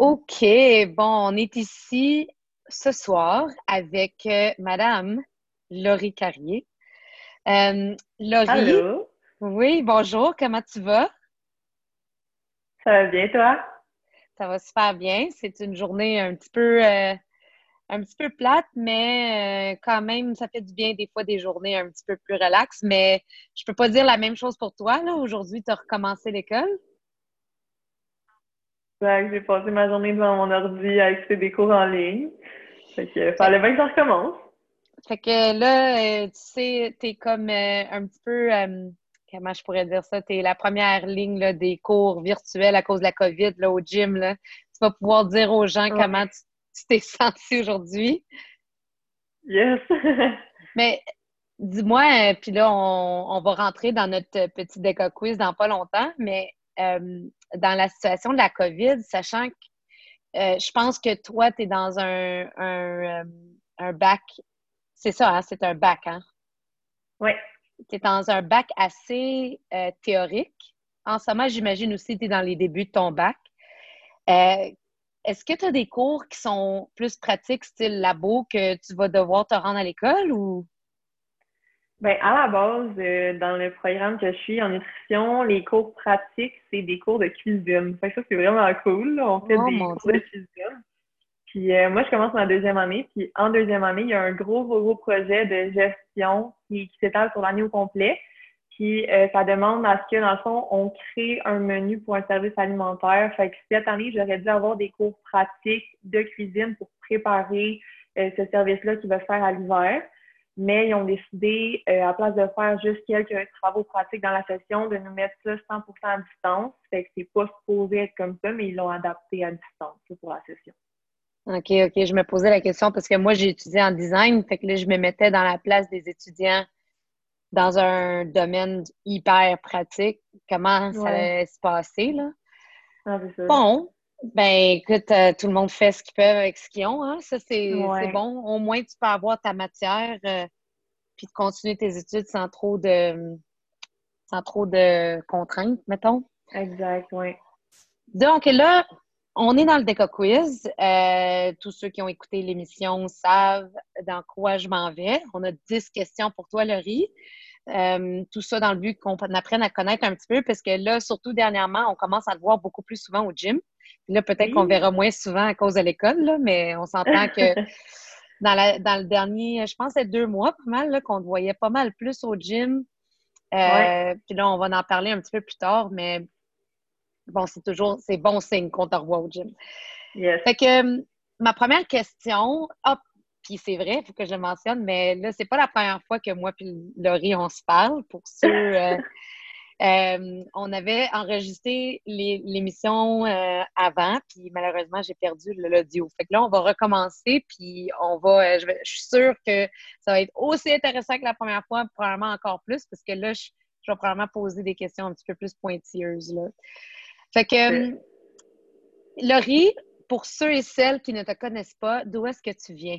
OK, bon, on est ici ce soir avec euh, Madame Laurie Carrier. Euh, Laurie? Allô? Oui, bonjour, comment tu vas? Ça va bien, toi? Ça va super bien. C'est une journée un petit peu euh, un petit peu plate, mais quand même, ça fait du bien des fois des journées un petit peu plus relax. Mais je peux pas dire la même chose pour toi. Là. Aujourd'hui, tu as recommencé l'école? J'ai passé ma journée devant mon ordi à écouter des cours en ligne. Fait que fallait bien que ça recommence. Fait que là, euh, tu sais, t'es comme euh, un petit peu, euh, comment je pourrais dire ça, t'es la première ligne là, des cours virtuels à cause de la COVID là, au gym. Là. Tu vas pouvoir dire aux gens Ouais. comment tu t'es senti aujourd'hui. Yes! Mais dis-moi, euh, puis là, on, on va rentrer dans notre euh, petit déco quiz dans pas longtemps, mais euh, dans la situation de la COVID, sachant que euh, je pense que toi, tu es dans un, un, euh, un bac, c'est ça, hein, c'est un bac, hein? ouais. Tu es dans un bac assez euh, théorique. En ce moment, j'imagine aussi que tu es dans les débuts de ton bac. Est-ce que tu as des cours qui sont plus pratiques, style labo, que tu vas devoir te rendre à l'école ou? Ben, à la base, euh, dans le programme que je suis en nutrition, les cours pratiques, c'est des cours de cuisine. Fait que ça, c'est vraiment cool. là. On fait Oh, des cours de cuisine. Puis euh, moi, je commence ma deuxième année. Puis en deuxième année, il y a un gros, gros, gros projet de gestion qui, qui s'étale sur l'année au complet. Puis euh, ça demande à ce que, dans le fond, on crée un menu pour un service alimentaire. Fait que cette année, j'aurais dû avoir des cours pratiques de cuisine pour préparer euh, ce service-là qui va se faire à l'hiver. Mais ils ont décidé, euh, à place de faire juste quelques travaux pratiques dans la session, de nous mettre ça 100% à distance. Fait que c'est pas supposé être comme ça, mais ils l'ont adapté à distance là, pour la session. OK, OK. Je me posais la question parce que moi, j'ai étudié en design. Fait que là, je me mettais dans la place des étudiants dans un domaine hyper pratique. Comment ça Ouais. allait se passer, là? Ah. Bon, ben écoute, euh, tout le monde fait ce qu'ils peuvent avec ce qu'ils ont, hein? Ça, c'est Ouais. bon. Au moins, tu peux avoir ta matière euh, puis de continuer tes études sans trop de sans trop de contraintes, mettons. Exact, oui. Donc là, on est dans le Déco Quiz. Euh, tous ceux qui ont écouté l'émission savent dans quoi je m'en vais. On a 10 questions pour toi, Laurie. Euh, tout ça dans le but qu'on apprenne à connaître un petit peu, parce que là, surtout dernièrement, on commence à te voir beaucoup plus souvent au gym. Puis là, peut-être Oui. qu'on verra moins souvent à cause de l'école, là, mais on s'entend que dans, la- dans le dernier, je pense, c'est deux mois, pas mal, là, qu'on te voyait pas mal plus au gym. Euh, Ouais. Puis là, on va en parler un petit peu plus tard, mais bon, c'est toujours, c'est bon signe qu'on te revoit au gym. Yes. Fait que euh, ma première question, hop, puis c'est vrai, il faut que je le mentionne, mais là, c'est pas la première fois que moi puis Laurie, on se parle. Pour ceux, euh, euh, on avait enregistré l'émission euh, avant, puis malheureusement, j'ai perdu l'audio. Fait que là, on va recommencer, puis on va, euh, je, vais- je suis sûre que ça va être aussi intéressant que la première fois, probablement encore plus, parce que là, je, je vais probablement poser des questions un petit peu plus pointilleuses. Là. Fait que, Laurie, pour ceux et celles qui ne te connaissent pas, d'où est-ce que tu viens?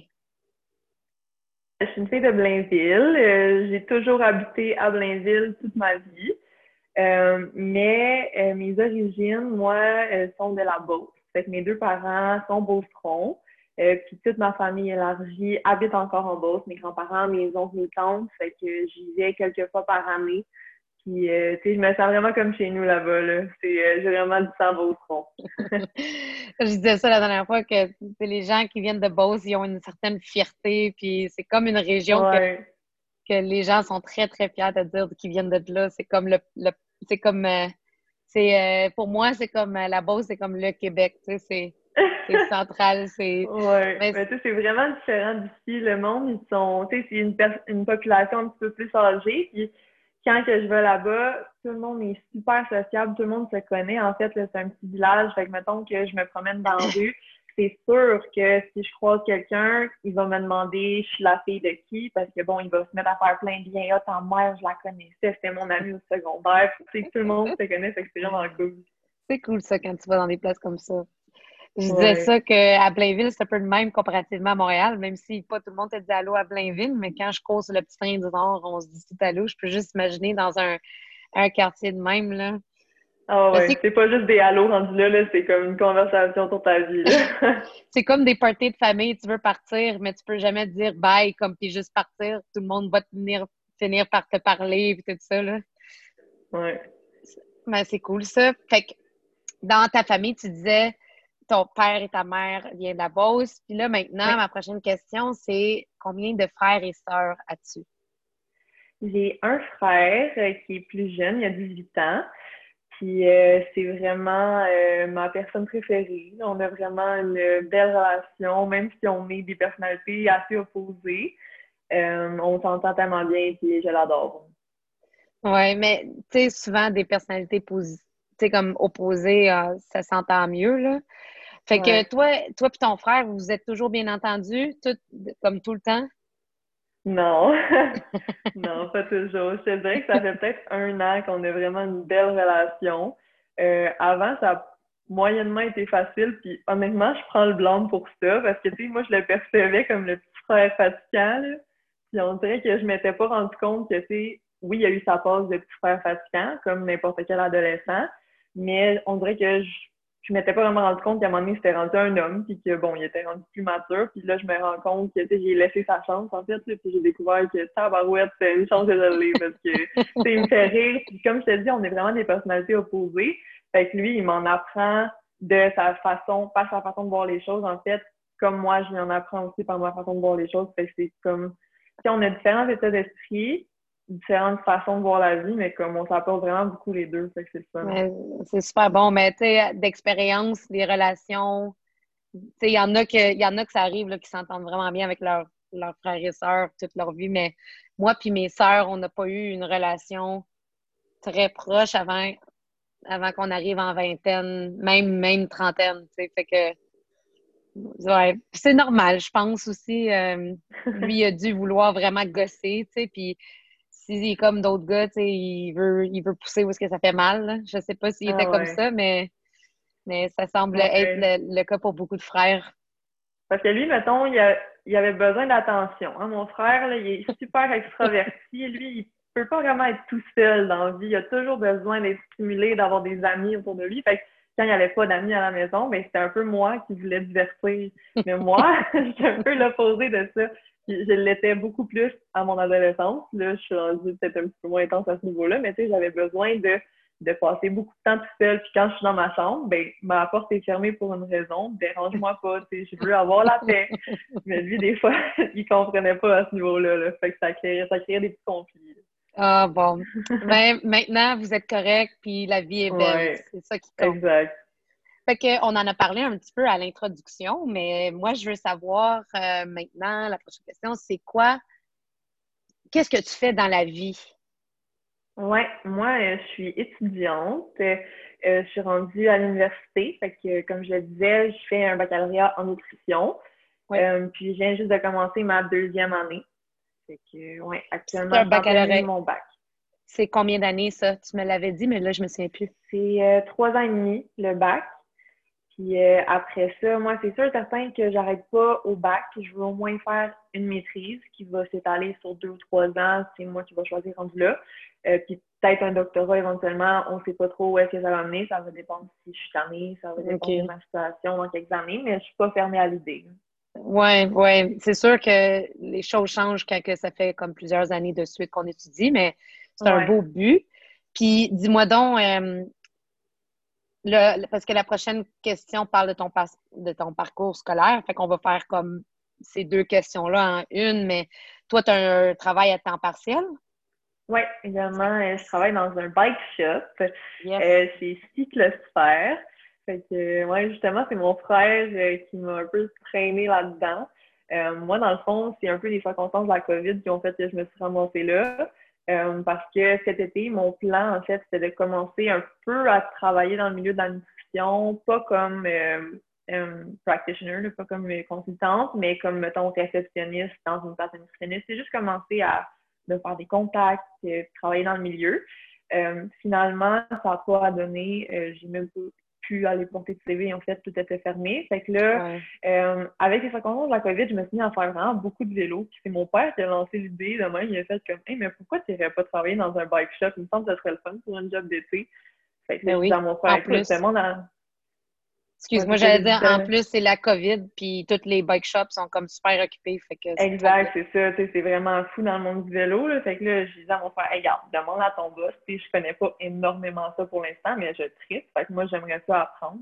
Je suis une fille de Blainville. Euh, j'ai toujours habité à Blainville toute ma vie. Euh, mais euh, mes origines, moi, euh, sont de la Beauce. Fait que mes deux parents sont beaucerons. Euh, puis toute ma famille élargie habite encore en Beauce. Mes grands-parents, mes oncles, mes tantes. Fait que j'y vais quelques fois par année. Puis, euh, tu sais, je me sens vraiment comme chez nous là-bas. Là. C'est, euh, j'ai vraiment du sang beauceron. je disais ça la dernière fois que c'est les gens qui viennent de Beauce, ils ont une certaine fierté, puis c'est comme une région Ouais. que les gens sont très, très fiers de dire qu'ils viennent de là. C'est comme le, le- c'est comme euh, c'est euh, pour moi, c'est comme euh, la Beauce, c'est comme le Québec, tu sais, c'est c'est central, c'est Ouais, Mais mais tu sais, c'est vraiment différent d'ici. Le monde, ils sont, tu sais, c'est une, une population un petit peu plus âgée. Puis quand que je vais là-bas, tout le monde est super sociable, tout le monde se connaît. En fait, c'est un petit village. Fait que mettons que je me promène dans la rue, c'est sûr que si je croise quelqu'un, il va me demander je suis la fille de qui, parce que bon, il va se mettre à faire plein de liens. Ah, ta mère, je la connaissais, c'était mon amie au secondaire. Tu sais, tout le monde se connaît, c'est vraiment cool. c'est cool ça quand tu vas dans des places comme ça. Je disais ça qu'à Blainville, c'est un peu le même comparativement à Montréal, même si pas tout le monde te dit allô à Blainville, mais quand je cours sur le petit train du Nord, on se dit tout allô. Je peux juste imaginer dans un, un quartier de même, là. Ah ouais, c'est pas juste des halos rendus là, là c'est comme une conversation sur ta vie. c'est comme des parties de famille, tu veux partir, mais tu peux jamais dire bye comme puis juste partir. Tout le monde va venir, finir par te parler et tout ça. Là. Ouais. Ben, c'est cool ça. Fait que dans ta famille, tu disais ton père et ta mère viennent de la Beauce. Puis là, maintenant, ma prochaine question, c'est combien de frères et sœurs as-tu? J'ai un frère qui est plus jeune, il a 18 ans. Puis euh, c'est vraiment euh, ma personne préférée. On a vraiment une belle relation, même si on est des personnalités assez opposées. on s'entend tellement bien et je l'adore. Oui, mais tu sais, souvent des personnalités positives, comme opposées, ça s'entend mieux, là. Fait que toi, toi et ton frère, vous êtes toujours bien entendus, tout, comme tout le temps? Non, non, pas toujours. Je te dirais que ça fait peut-être un an qu'on a vraiment une belle relation. Euh, avant, ça a moyennement été facile, puis honnêtement, je prends le blanc pour ça, parce que, tu sais, moi, je le percevais comme le petit frère fatigant, puis on dirait que je m'étais pas rendu compte que, tu sais, oui, il y a eu sa pause de petit frère fatigant, comme n'importe quel adolescent, mais on dirait que je je m'étais pas vraiment rendu compte qu'à un moment donné, c'était rendu un homme, puis que bon, il était rendu plus mature. Puis là, je me rends compte que j'ai laissé sa chance, en fait, puis j'ai découvert que tabarouette, c'est une chance de le parce que il me fait rire. Puis comme je te dis, on est vraiment des personnalités opposées. Fait que lui, il m'en apprend de sa façon, pas sa façon de voir les choses, en fait, comme moi, je lui en apprends aussi par ma façon de voir les choses. Fait que c'est comme si on a différents états d'esprit, différentes façons de voir la vie, mais comme on s'apporte vraiment beaucoup les deux, fait que c'est ça. C'est super bon, mais tu sais, d'expérience, des relations, tu sais, il y en a que, y en a que ça arrive, là, qui s'entendent vraiment bien avec leurs frères et sœurs toute leur vie, mais moi puis mes sœurs, on n'a pas eu une relation très proche avant, avant qu'on arrive en vingtaine, même, même trentaine, tu sais, fait que Ouais, c'est normal, je pense aussi. Euh, lui, il a dû vouloir vraiment gosser, tu sais, puis s'il est comme d'autres gars, tu sais, il veut, il veut pousser où est-ce que ça fait mal. Je sais pas s'il était ah comme ça, mais, mais ça semble être le, cas pour beaucoup de frères. Parce que lui, mettons, il, a, il avait besoin d'attention. Hein. Mon frère, là, il est super extraverti. lui, il peut pas vraiment être tout seul dans la vie. Il a toujours besoin d'être stimulé, d'avoir des amis autour de lui. Fait que quand il n'y avait pas d'amis à la maison, ben, c'était un peu moi qui voulais divertir. Mais moi, j'étais un peu l'opposé de ça je l'étais beaucoup plus à mon adolescence. Là, je suis rendue peut-être un petit peu moins intense à ce niveau-là, mais tu sais, j'avais besoin de, de passer beaucoup de temps tout seul. Puis quand je suis dans ma chambre, ben ma porte est fermée pour une raison. Dérange-moi pas, tu sais, je veux avoir la paix. mais lui, des fois, il comprenait pas à ce niveau-là. Là. Fait que ça créait, ça créait des petits conflits. Ah bon. ben, maintenant, vous êtes correct, puis la vie est belle. C'est ça qui compte. Exact. Fait qu'on en a parlé un petit peu à l'introduction, mais moi, je veux savoir euh, maintenant, la prochaine question, c'est quoi? Qu'est-ce que tu fais dans la vie? Oui, moi, euh, je suis étudiante. Euh, je suis rendue à l'université. Fait que, comme je le disais, je fais un baccalauréat en nutrition. puis, je viens juste de commencer ma deuxième année. Fait que, ouais, actuellement, je mon bac. C'est combien d'années, ça? Tu me l'avais dit, mais là, je me souviens plus. C'est trois ans et demi, le bac. Puis euh, après ça, moi, c'est sûr certain que j'arrête pas au bac. Je veux au moins faire une maîtrise qui va s'étaler sur deux ou trois ans. C'est moi qui vais choisir rendu là. Euh, puis peut-être un doctorat éventuellement. On ne sait pas trop où est-ce que ça va mener. Ça va dépendre si je suis tannée. Ça va dépendre de ma situation dans quelques années. Mais je suis pas fermée à l'idée. Oui, oui. C'est sûr que les choses changent quand ça fait comme plusieurs années de suite qu'on étudie, mais c'est un beau but. Puis dis-moi donc, euh, parce que la prochaine question parle de ton, de ton parcours scolaire. Fait qu'on va faire comme ces deux questions-là en une, mais toi, tu as un travail à temps partiel? Oui, également, euh, je travaille dans un bike shop. Euh, c'est Cyclosphère. Fait que, ouais, justement, c'est mon frère euh, qui m'a un peu traîné là-dedans. moi, dans le fond, c'est un peu les circonstances de la COVID qui ont fait que je me suis ramassée là. Euh, parce que cet été, mon plan, en fait, c'était de commencer un peu à travailler dans le milieu de la nutrition, pas comme euh, practitioner, pas comme consultante, mais comme, mettons, réceptionniste dans une place nutritionniste. C'est juste commencer à de faire des contacts, euh, travailler dans le milieu. finalement, ça n'a pas donné. j'ai même pu aller porter de CV. En fait, tout était fermé. Fait que là, euh, avec les circonstances de la COVID, je me suis mis à faire vraiment beaucoup de vélo. Puis c'est mon père qui a lancé l'idée de même. Il a fait comme, hey, mais pourquoi tu n'irais pas travailler dans un bike shop? Il me semble que ce serait le fun pour un job d'été. Fait que ben oui, dans mon frère, plus. Excuse-moi, j'allais dire, en plus, c'est la COVID, puis toutes les bike shops sont comme super occupés. Fait que exact, c'est ça. C'est vraiment fou dans le monde du vélo. Là. Fait que là, je disais à mon frère, regarde, demande à ton boss. Je connais pas énormément ça pour l'instant, mais je tripe. Fait que moi, j'aimerais ça apprendre.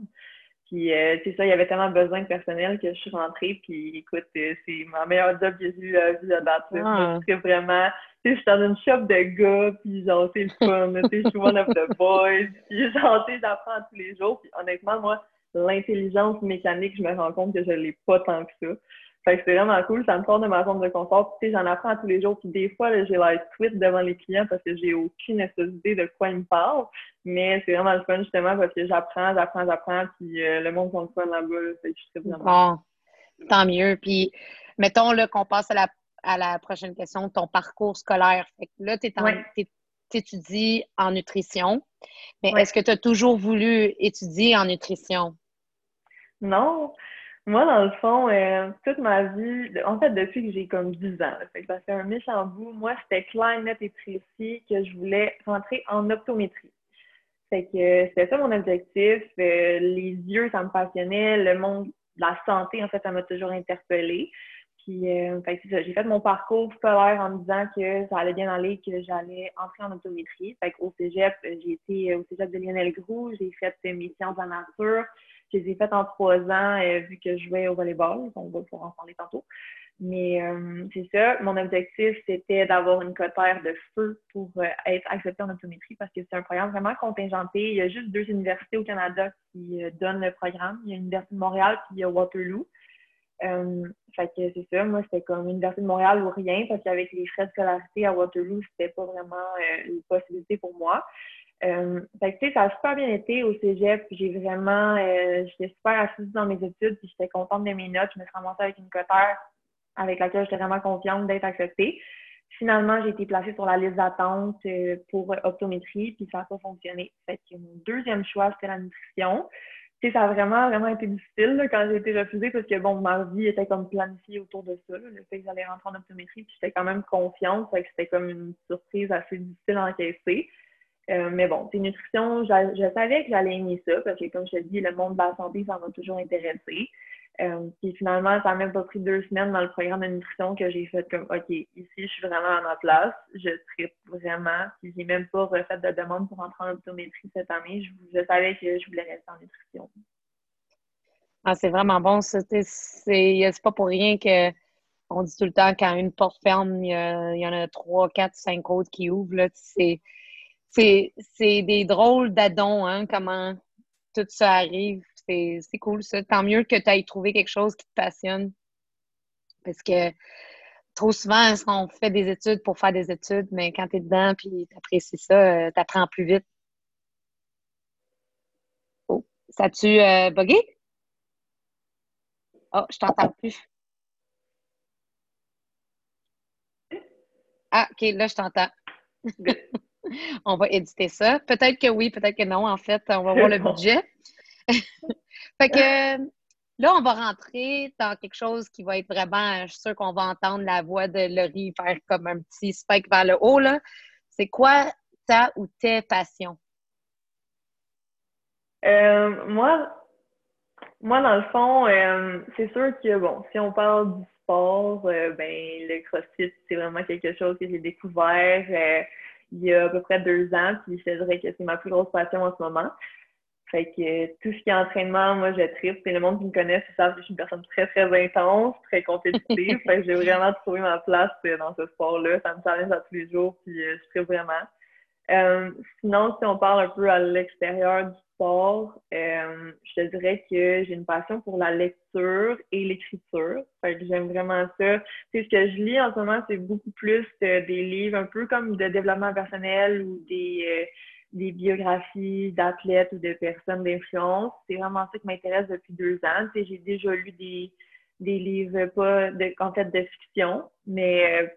Puis, euh, c'est ça, il y avait tellement besoin de personnel que je suis rentrée. Puis, écoute, euh, c'est ma meilleure job que j'ai eu à vie à date. Ah. Je vraiment, tu sais, je suis dans une shop de gars, puis genre, c'est le fun. Tu sais, je suis one of the boys. Puis, genre, j'apprends tous les jours. Puis, honnêtement, moi, l'intelligence mécanique, je me rends compte que je l'ai pas tant que ça. Fait que c'est vraiment cool, ça me sort de ma zone de confort. Puis, tu sais, j'en apprends tous les jours. Puis des fois, j'ai l'air tweet devant les clients parce que j'ai aucune idée de quoi ils me parlent. Mais c'est vraiment le fun, justement, parce que j'apprends, j'apprends, j'apprends. Puis euh, le monde compte fun là-bas. Fait que je vraiment... Bon, tant mieux. Puis, mettons là qu'on passe à la, à la prochaine question, ton parcours scolaire. Fait que là, tu étudies en nutrition. Mais est-ce que tu as toujours voulu étudier en nutrition? Non. Moi, dans le fond, euh, toute ma vie, en fait, depuis que j'ai comme 10 ans, fait que ça fait un méchant bout, moi, c'était clair, net et précis que je voulais rentrer en optométrie. Fait que euh, c'était ça mon objectif. Euh, les yeux, ça me passionnait. Le monde de la santé, en fait, ça m'a toujours interpellée. Puis, fait j'ai fait mon parcours scolaire en me disant que ça allait bien aller, que j'allais entrer en optométrie. Fait qu'au cégep, j'ai été au cégep de Lionel Groux, j'ai fait mes sciences en nature, je les ai faites en trois ans euh, vu que je jouais au volleyball. On va pouvoir en parler tantôt. Mais euh, c'est ça. Mon objectif, c'était d'avoir une cotère de feu pour euh, être acceptée en optométrie parce que c'est un programme vraiment contingenté. Il y a juste deux universités au Canada qui donnent le programme. Il y a l'Université de Montréal puis il y a Waterloo. fait que c'est ça. Moi, c'était comme l'Université de Montréal ou rien parce qu'avec les frais de scolarité à Waterloo, c'était pas vraiment une possibilité pour moi. Euh, fait que, ça a super bien été au cégep. J'ai vraiment, euh, j'étais super assise dans mes études, puis j'étais contente de mes notes. Je me suis ramassée avec une cotère avec laquelle j'étais vraiment confiante d'être acceptée. Finalement, j'ai été placée sur la liste d'attente euh, pour optométrie, puis ça n'a pas fonctionné. Fait que mon deuxième choix, c'était la nutrition. sais, ça a vraiment, vraiment été difficile quand j'ai été refusée parce que, bon, ma vie était comme planifiée autour de ça, le fait que j'allais rentrer en optométrie, puis j'étais quand même confiante, fait que c'était comme une surprise assez difficile à encaisser. Euh, mais bon, c'est nutrition, je, savais que j'allais aimer ça parce que, comme je te dis, le monde de la santé, ça m'a toujours intéressé. Euh, puis finalement, ça m'a même pas pris deux semaines dans le programme de nutrition que j'ai fait comme, OK, ici, je suis vraiment à ma place, je tripe vraiment. Puis j'ai même pas refait de demande pour entrer en optométrie cette année. Je, savais que je voulais rester en nutrition. Ah, c'est vraiment bon, ça. C'est pas pour rien que on dit tout le temps quand une porte ferme, il y, en a trois, quatre, cinq autres qui ouvrent. C'est c'est des drôles d'addons, hein, comment tout ça arrive. C'est cool, ça. Tant mieux que tu aies trouvé quelque chose qui te passionne. Parce que trop souvent, on fait des études pour faire des études, mais quand tu es dedans et tu apprécies ça, euh, tu apprends plus vite. Oh, ça a-tu euh, bugué? Oh, je t'entends plus. Ah, OK, là, je t'entends. on va éditer ça. Peut-être que oui, peut-être que non. En fait, on va voir le budget. fait que là, on va rentrer dans quelque chose qui va être vraiment, je suis sûre qu'on va entendre la voix de Laurie faire comme un petit spike vers le haut. C'est quoi ta ou tes passions? Euh, moi, moi, dans le fond, euh, c'est sûr que, bon, si on parle du sport, euh, ben, le CrossFit, c'est vraiment quelque chose que j'ai découvert il y a à peu près deux ans, puis je dirais que c'est ma plus grosse passion en ce moment. Fait que tout ce qui est entraînement, moi, je tripe. Et le monde qui me connaît, ils savent que je suis une personne très, très intense, très compétitive. fait que j'ai vraiment trouvé ma place euh, dans ce sport-là. Ça me challenge à tous les jours, puis euh, je tripe vraiment. Euh, sinon, si on parle un peu à l'extérieur du sport, euh, je te dirais que j'ai une passion pour la lecture et l'écriture. J'aime vraiment ça. Ce que je lis en ce moment, c'est beaucoup plus des livres un peu comme de développement personnel ou des, euh, des biographies d'athlètes ou de personnes d'influence. C'est vraiment ça qui m'intéresse depuis deux ans. j'ai déjà lu des, des livres, pas de, en fait de fiction, mais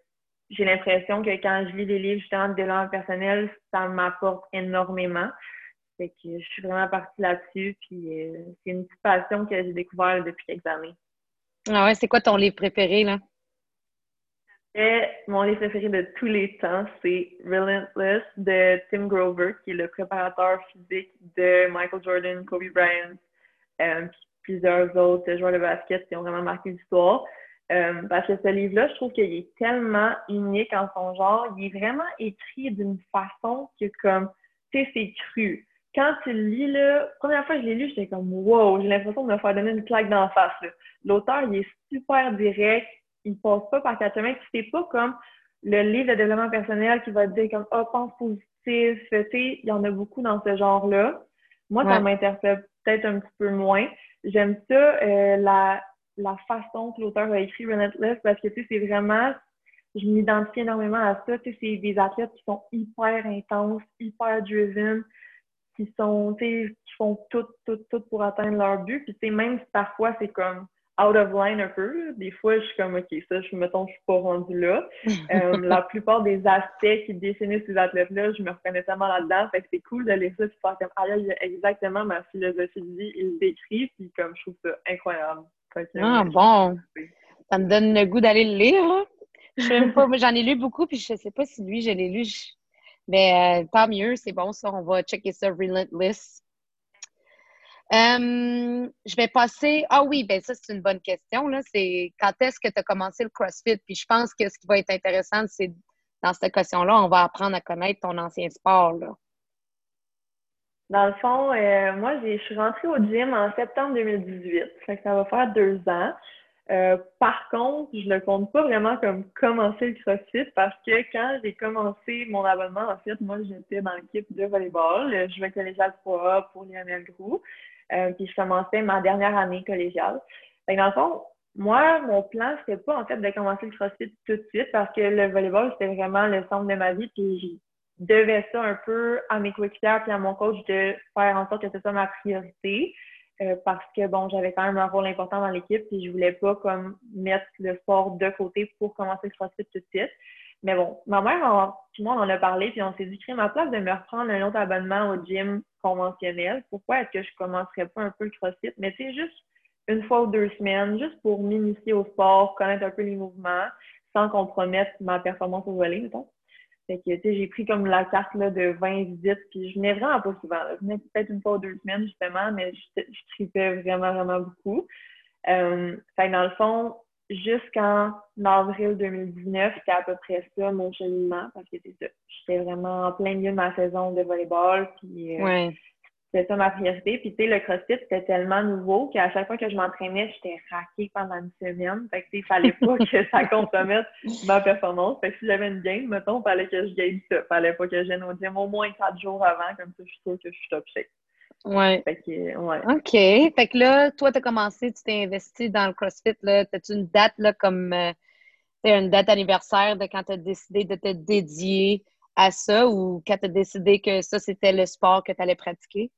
j'ai l'impression que quand je lis des livres justement de développement personnel, ça m'apporte énormément. Fait que je suis vraiment partie là-dessus. Puis euh, c'est une petite passion que j'ai découvert depuis quelques années. Ah ouais, c'est quoi ton livre préféré là? Et mon livre préféré de tous les temps, c'est Relentless de Tim Grover, qui est le préparateur physique de Michael Jordan, Kobe Bryant, euh, plusieurs autres joueurs de basket qui ont vraiment marqué l'histoire. Euh, parce que ce livre-là, je trouve qu'il est tellement unique en son genre. Il est vraiment écrit d'une façon que, comme, tu sais, c'est cru. Quand tu le lis, là, première fois que je l'ai lu, j'étais comme, wow, j'ai l'impression de me faire donner une claque d'en face. L'auteur, il est super direct, il passe pas par quatre chemins. C'est pas comme le livre de développement personnel qui va te dire comme, oh, pense positif. Tu sais, il y en a beaucoup dans ce genre-là. Moi, ça m'interpelle peut-être un petit peu moins. J'aime ça, euh, la, la façon que l'auteur a écrit Relentless parce que, tu sais, c'est vraiment, je m'identifie énormément à ça. Tu sais, c'est des athlètes qui sont hyper intenses, hyper driven, qui sont, tu sais, qui font tout, tout, tout pour atteindre leur but. Puis, tu sais, même si parfois c'est comme out of line un peu, des fois, je suis comme, OK, ça, je, mettons, je suis pas rendue là. Euh, la plupart des aspects qui dessinaient ces athlètes-là, je me reconnais tellement là-dedans. Fait que c'est cool de lire ça, puis faire comme, ah là, il y a exactement ma philosophie de vie, il décrit, puis comme, je trouve ça incroyable. Ah, bon. Ça me donne le goût d'aller le lire, Je sais pas, j'en ai lu beaucoup, puis je sais pas si lui, je l'ai lu. Mais euh, tant mieux, c'est bon, ça. On va checker ça, Relentless. Euh, je vais passer. Ah oui, ben ça, c'est une bonne question. C'est quand est-ce que tu as commencé le CrossFit? Puis je pense que ce qui va être intéressant, c'est dans cette question-là, on va apprendre à connaître ton ancien sport. Là. Dans le fond, euh, moi, je suis rentrée au gym en septembre 2018. Ça, ça va faire deux ans. Euh, par contre, je ne le compte pas vraiment comme commencer le CrossFit parce que quand j'ai commencé mon abonnement, en fait, moi, j'étais dans l'équipe de volleyball. Je jouais collégial 3A pour Lionel Groux. Euh, puis je commençais ma dernière année collégiale. dans le fond, moi, mon plan, c'était pas en fait de commencer le CrossFit tout de suite parce que le volleyball, c'était vraiment le centre de ma vie. Devais ça un peu à mes coéquipières puis à mon coach de faire en sorte que ce soit ma priorité. Euh, parce que bon, j'avais quand même un rôle important dans l'équipe puis je voulais pas comme mettre le sport de côté pour commencer le CrossFit tout de suite. Mais bon, ma mère, tout le monde en a parlé, puis on s'est dit, créer ma place de me reprendre un autre abonnement au gym conventionnel. Pourquoi est-ce que je commencerais pas un peu le CrossFit? Mais c'est juste une fois ou deux semaines, juste pour m'initier au sport, connaître un peu les mouvements, sans compromettre ma performance au volet, mettons. Que, tu sais, j'ai pris comme la carte là, de 20 visites, puis je venais vraiment pas souvent. Je venais peut-être une fois ou deux semaines, justement, mais je, tripais vraiment, vraiment beaucoup. Euh, dans le fond, jusqu'en avril 2019, c'était à peu près ça mon cheminement parce que j'étais vraiment en plein milieu de ma saison de volleyball. Puis euh, c'était ça ma priorité. Puis tu sais, le CrossFit, c'était tellement nouveau qu'à chaque fois que je m'entraînais, j'étais raquée pendant une semaine. Fait que il fallait pas que ça compromette ma performance. Fait que si j'avais une game, mettons, il fallait que je gagne ça. Fallait pas que je au gym au moins quatre jours avant, comme ça je suis sûre que je suis top shape. Ouais. Fait que, ouais. OK. Fait que là, toi, tu as commencé, tu t'es investi dans le CrossFit. As-tu une date là, comme euh, une date anniversaire de quand tu as décidé de te dédier à ça ou quand tu as décidé que ça, c'était le sport que tu allais pratiquer?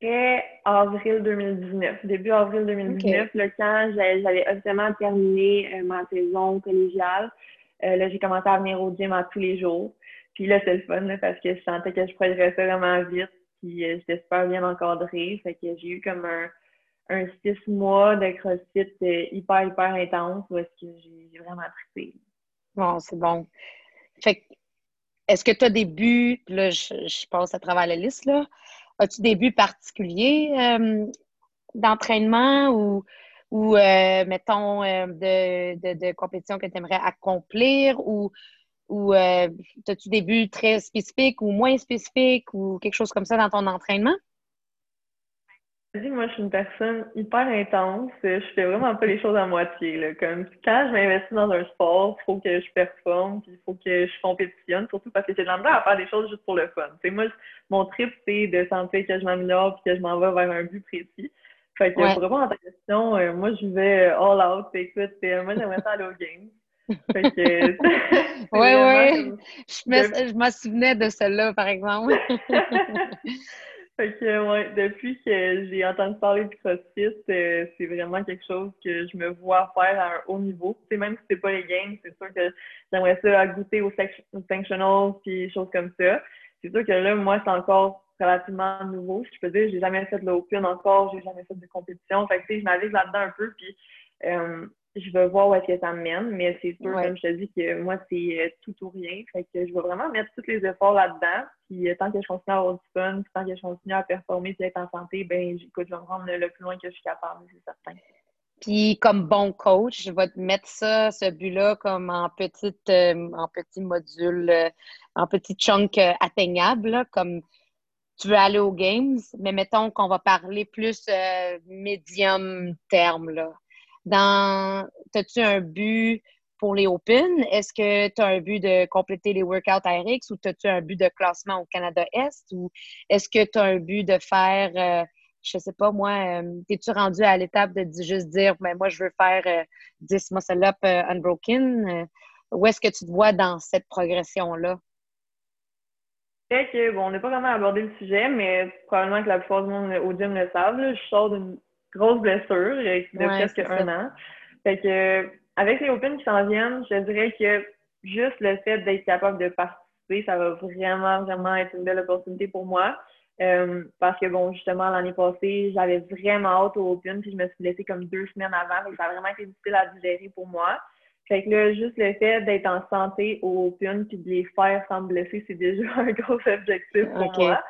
C'était avril 2019. Début avril 2019, le quand j'avais officiellement terminé euh, ma saison collégiale, euh, là, j'ai commencé à venir au gym à tous les jours. Puis là, c'est le fun parce que je sentais que je progressais vraiment vite puis euh, j'étais super bien encadrée. Fait que j'ai eu comme un, un six mois de CrossFit euh, hyper, hyper intense où est-ce que j'ai vraiment trippé. Bon, c'est bon. Fait est-ce que tu as des buts, là, je, passe à travers la liste, là. As-tu des buts particuliers euh, d'entraînement ou, ou mettons, de, de, de, compétition que tu aimerais accomplir ou ou euh, as-tu des buts très spécifiques ou moins spécifiques ou quelque chose comme ça dans ton entraînement? Moi, je suis une personne hyper intense. Je fais vraiment pas les choses à moitié. Là. Comme quand je m'investis dans un sport, il faut que je performe, puis il faut que je compétitionne, surtout parce que j'ai de à faire des choses juste pour le fun. moi, mon trip, c'est de sentir que je m'améliore puis que je m'en vais vers un but précis. Fait que pour répondre à ta question, euh, moi, je vais all out. Écoute, euh, moi, j'aimerais ça aller au game. Fait que, oui, oui. Je me, souvenais de celle-là, par exemple. fait que, ouais, depuis que j'ai entendu parler du CrossFit, euh, c'est vraiment quelque chose que je me vois faire à un haut niveau. Tu sais, même si c'est pas les games, c'est sûr que j'aimerais ça goûter aux functionals puis choses comme ça. C'est sûr que là, moi, c'est encore relativement nouveau. Je peux dire, j'ai jamais fait de l'open encore, j'ai jamais fait de compétition. Fait que, tu sais, je navigue là-dedans un peu, puis euh, je veux voir où est-ce que ça me mène, mais c'est sûr, comme je te dis, que moi, c'est euh, tout ou rien. Fait que je vais vraiment mettre tous les efforts là-dedans. Puis euh, tant que je continue à avoir du fun, tant que je continue à performer et être en santé, ben écoute, je vais me rendre le plus loin que je suis capable, c'est certain. Puis comme bon coach, je vais te mettre ça, ce but-là, comme en petite, euh, en petit module, en petit chunk atteignable, comme tu veux aller aux games, mais mettons qu'on va parler plus médium terme, là dans, as-tu un but pour les Open? Est-ce que tu as un but de compléter les workouts RX ou as-tu un but de classement au Canada-Est? Ou est-ce que tu as un but de faire, euh, je sais pas moi, euh, es-tu rendu à l'étape de juste dire, mais ben, moi, je veux faire 10 euh, muscle-up unbroken? où est-ce que tu te vois dans cette progression-là? Fait que, bon, on n'a pas vraiment abordé le sujet, mais probablement que la plupart du monde au gym le savent. Je sors d'une grosse blessure de presque un an. Fait que, avec les Open qui s'en viennent, je dirais que juste le fait d'être capable de participer, ça va vraiment, vraiment être une belle opportunité pour moi. Euh, parce que, bon, justement, l'année passée, j'avais vraiment hâte au Open, puis je me suis blessée comme deux semaines avant, donc ça a vraiment été difficile à digérer pour moi. Fait que là, juste le fait d'être en santé au Open, puis de les faire sans me blesser, c'est déjà un gros objectif pour moi.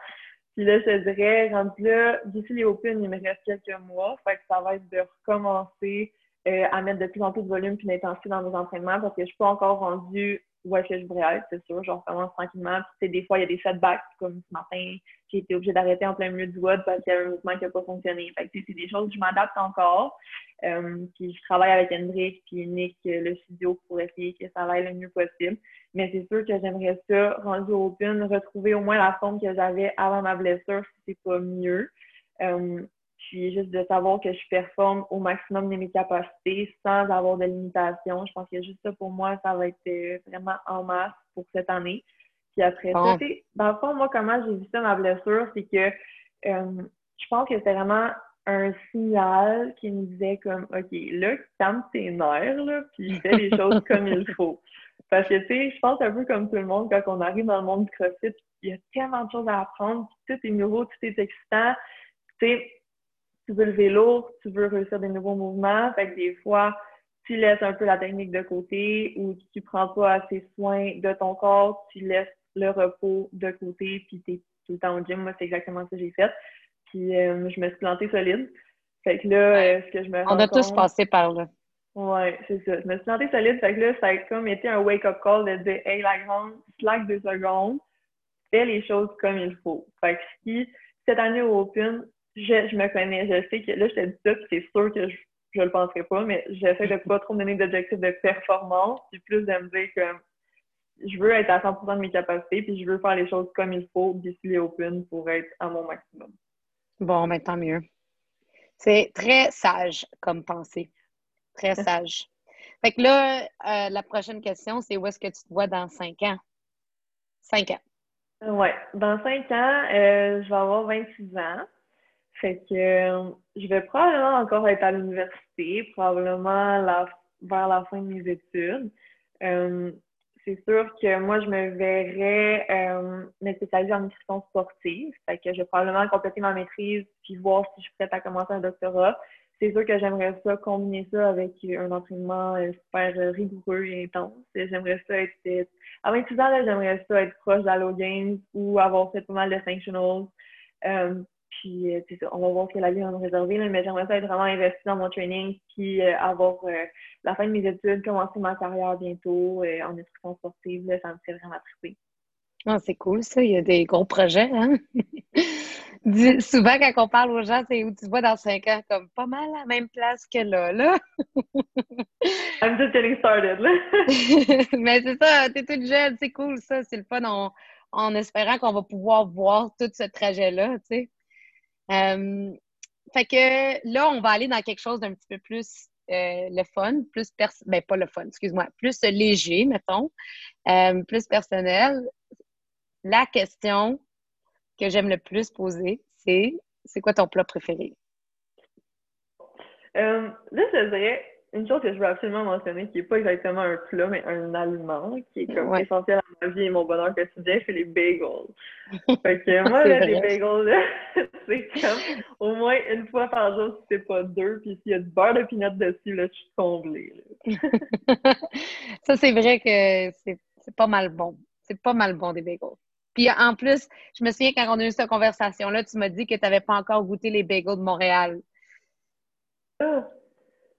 Puis là, je te dirais, rendu là, d'ici les Open, il me reste quelques mois. Fait que ça va être de recommencer euh, à mettre de plus en plus de volume puis d'intensité dans mes entraînements parce que je suis pas encore rendue où est-ce que je voudrais être, c'est sûr. Je recommence tranquillement. Puis, des fois, il y a des setbacks, comme ce matin, j'ai été obligée d'arrêter en plein milieu du WOD parce qu'il y avait un mouvement qui n'a pas fonctionné. Fait que, c'est des choses, je m'adapte encore. Euh, puis, je travaille avec Hendrik puis Nick, le studio, pour essayer que ça aille le mieux possible. Mais c'est sûr que j'aimerais ça, rendu au Open, retrouver au moins la forme que j'avais avant ma blessure, si c'est pas mieux. Euh, puis juste de savoir que je performe au maximum de mes capacités sans avoir de limitation. Je pense que juste ça pour moi, ça va être euh, vraiment en masse pour cette année. Puis après ça, dans le fond, moi, comment j'ai vu ça, ma blessure, c'est que euh, je pense que c'était vraiment un signal qui me disait comme OK, là, calme tes nerfs, là, puis fais les choses comme il faut. Parce que, tu sais, je pense un peu comme tout le monde, quand on arrive dans le monde du CrossFit, il y a tellement de choses à apprendre, tout est nouveau, tout est excitant. Tu sais, tu veux lever lourd, tu veux réussir des nouveaux mouvements. Fait que des fois, tu laisses un peu la technique de côté ou tu prends pas assez soin de ton corps, tu laisses le repos de côté, puis tu es tout le temps au gym. Moi, c'est exactement ce que j'ai fait. Puis euh, je me suis plantée solide. Fait que là, euh, ce que je me On a tous passé par là. Ouais, c'est ça. Je me suis plantée solide. Fait que là, ça a comme été un wake-up call de dire Hey, la grande, slack deux secondes, fais les choses comme il faut. Fait que si cette année au Open, je, je me connais, je sais que là, je te dis ça, c'est sûr que je, je le penserai pas, mais j'essaie de pas trop me donner d'objectifs de performance, puis plus de me dire que je veux être à 100% de mes capacités, puis je veux faire les choses comme il faut d'ici les Open pour être à mon maximum. Bon, ben tant mieux. C'est très sage comme pensée. Très sage. Fait que là, euh, la prochaine question, c'est où est-ce que tu te vois dans cinq ans? Cinq ans. Oui. Dans cinq ans, euh, je vais avoir 26 ans. Fait que euh, je vais probablement encore être à l'université, probablement vers la fin de mes études. Euh, c'est sûr que moi, je me verrais euh, me spécialiser en nutrition sportive. Fait que je vais probablement compléter ma maîtrise puis voir si je suis prête à commencer un doctorat. C'est sûr que j'aimerais ça combiner ça avec un entraînement super rigoureux et intense. J'aimerais ça être à 26 ans, j'aimerais ça être proche d'Allo Games ou avoir fait pas mal de sanctionals. Puis, euh, on va voir ce que la vie va nous réserver, mais j'aimerais ça être vraiment investi dans mon training, puis euh, avoir euh, la fin de mes études, commencer ma carrière bientôt en nutrition sportive, ça me fait vraiment triper. Ah, c'est cool, ça. Il y a des gros projets, hein? Souvent, quand on parle aux gens, c'est où tu vois dans cinq ans, comme pas mal à la même place que là, là. I'm just getting started, là. Mais c'est ça, t'es toute jeune, c'est cool, ça. C'est le fun en, en espérant qu'on va pouvoir voir tout ce trajet-là, tu sais. Euh, fait que là, on va aller dans quelque chose d'un petit peu plus euh, le fun, plus ben pas le fun, excuse-moi, plus léger, mettons, euh, plus personnel. La question que j'aime le plus poser, c'est c'est quoi ton plat préféré? là, je dirais, une chose que je veux absolument mentionner, qui n'est pas exactement un plat, mais un aliment, qui est comme essentiel à ma vie et mon bonheur quotidien, c'est les bagels. fait que moi, là, les bagels, c'est comme au moins une fois par jour, si c'est pas deux, puis s'il y a du beurre de pinot dessus, là, je suis comblée. ça, c'est vrai que c'est pas mal bon. C'est pas mal bon, des bagels. Puis en plus, je me souviens quand on a eu cette conversation-là, tu m'as dit que tu n'avais pas encore goûté les bagels de Montréal. Ah!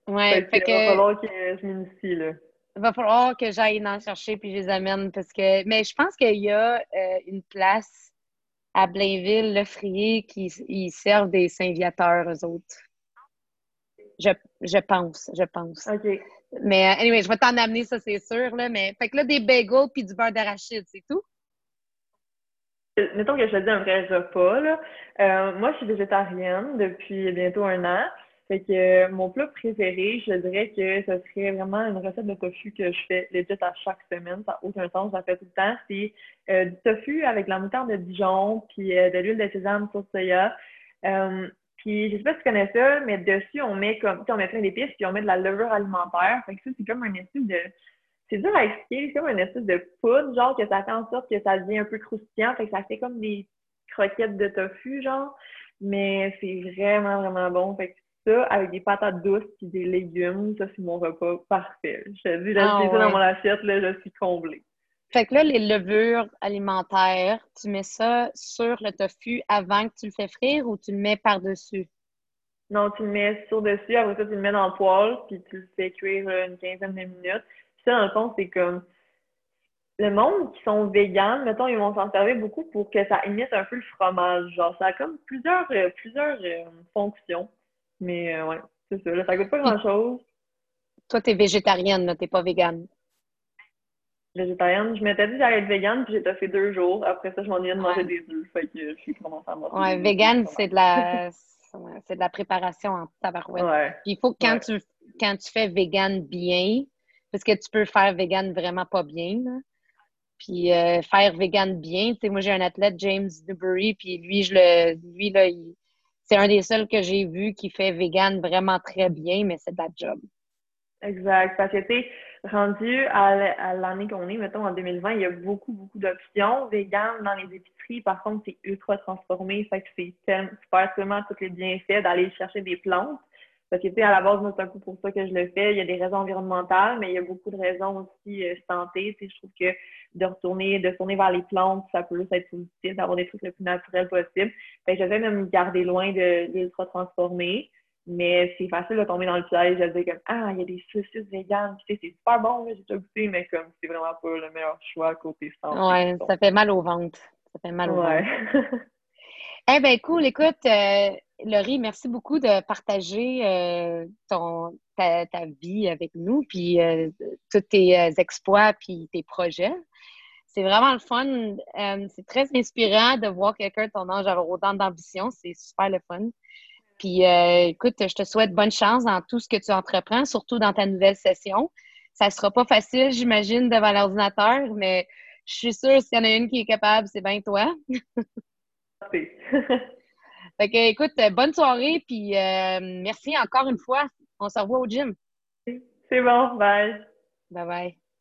Ouais, fait, que, va falloir que je m'initie, là. Il va falloir que j'aille en chercher puis je les amène parce que. Mais je pense qu'il y a euh, une place à Blainville, le Frier, qui ils servent des Saint-Viateurs, eux autres. Je, je pense, je pense. OK. Mais euh, anyway, je vais t'en amener, ça, c'est sûr. Là, mais... Fait que là, des bagels puis du beurre d'arachide, c'est tout? Mettons que je dis un vrai repas. Là. Euh, moi, je suis végétarienne depuis bientôt un an. Fait que euh, mon plat préféré, je dirais que ce serait vraiment une recette de tofu que je fais legit à chaque semaine. Ça n'a aucun sens, je la fais tout le temps. C'est euh, du tofu avec la moutarde de Dijon, puis euh, de l'huile de sésame sur soya. puis je sais pas si tu connais ça, mais dessus, on met comme on met plein d'épices, puis on met de la levure alimentaire. Fait que ça, c'est comme un espèce de. C'est dur à expliquer, c'est comme une espèce de poudre, genre que ça fait en sorte que ça devient un peu croustillant. Fait que ça fait comme des croquettes de tofu, genre. Mais c'est vraiment, vraiment bon. Fait que ça avec des patates douces et des légumes, ça c'est mon repas parfait. Je dis, là, ah, ça dans mon assiette, là, je suis comblée. Fait que là, les levures alimentaires, tu mets ça sur le tofu avant que tu le fais frire ou tu le mets par-dessus? Non, tu le mets sur-dessus, après ça, tu le mets dans le poêle, puis tu le fais cuire une quinzaine de minutes. Puis ça, dans le fond, c'est comme le monde qui sont véganes, mettons, ils vont s'en servir beaucoup pour que ça imite un peu le fromage. Genre, ça a comme plusieurs, euh, plusieurs euh, fonctions. Mais euh, ouais, c'est ça. Là, ça goûte pas grand-chose. Toi, t'es végétarienne, t'es pas végane. Végétarienne. Je m'étais dit que j'allais être végane, puis j'ai fait deux jours. Après ça, je m'ennuyais de manger des œufs. Fait que je suis commencé à manger. Ouais, végane, c'est de la. c'est de la préparation en tabarouette. Ouais. Puis il faut que quand, tu, quand tu fais végane bien, parce que tu peux faire végane vraiment pas bien, là. Puis euh, faire vegan bien, tu sais, moi j'ai un athlète, James Newbury, puis lui, je le, lui, là, il, c'est un des seuls que j'ai vu qui fait vegan vraiment très bien, mais c'est la job. Exact. Parce que, tu rendu à l'année qu'on est, mettons en 2020, il y a beaucoup, beaucoup d'options vegan dans les épiceries. Par contre, c'est ultra transformé. Fait que c'est super tellement tous les bienfaits d'aller chercher des plantes. Parce que, tu sais, à la base, c'est un peu pour ça que je le fais. Il y a des raisons environnementales, mais il y a beaucoup de raisons aussi euh, santé. Tu sais, je trouve que de retourner, de tourner vers les plantes, ça peut juste être positif, d'avoir des trucs le plus naturels possible. Fait que je vais même garder loin de l'ultra transformé. Mais c'est facile de tomber dans le piège de dire comme Ah, il y a des saucisses véganes, tu sais, c'est super bon, j'ai déjà goûté, mais comme c'est vraiment pas le meilleur choix côté santé. Ouais, ça fait mal au ventre. Ça fait mal au ouais. ventre. eh bien, cool. Écoute, euh, Laurie, merci beaucoup de partager euh, ton, ta, vie avec nous, puis euh, tous tes exploits, puis tes projets. C'est vraiment le fun. c'est très inspirant de voir quelqu'un de ton âge avoir autant d'ambition. C'est super le fun. Puis écoute, je te souhaite bonne chance dans tout ce que tu entreprends, surtout dans ta nouvelle session. Ça sera pas facile, j'imagine, devant l'ordinateur, mais je suis sûre s'il y en a une qui est capable, c'est bien toi. Fait que, écoute, bonne soirée, puis euh, merci encore une fois. On se revoit au gym. C'est bon, bye. Bye bye.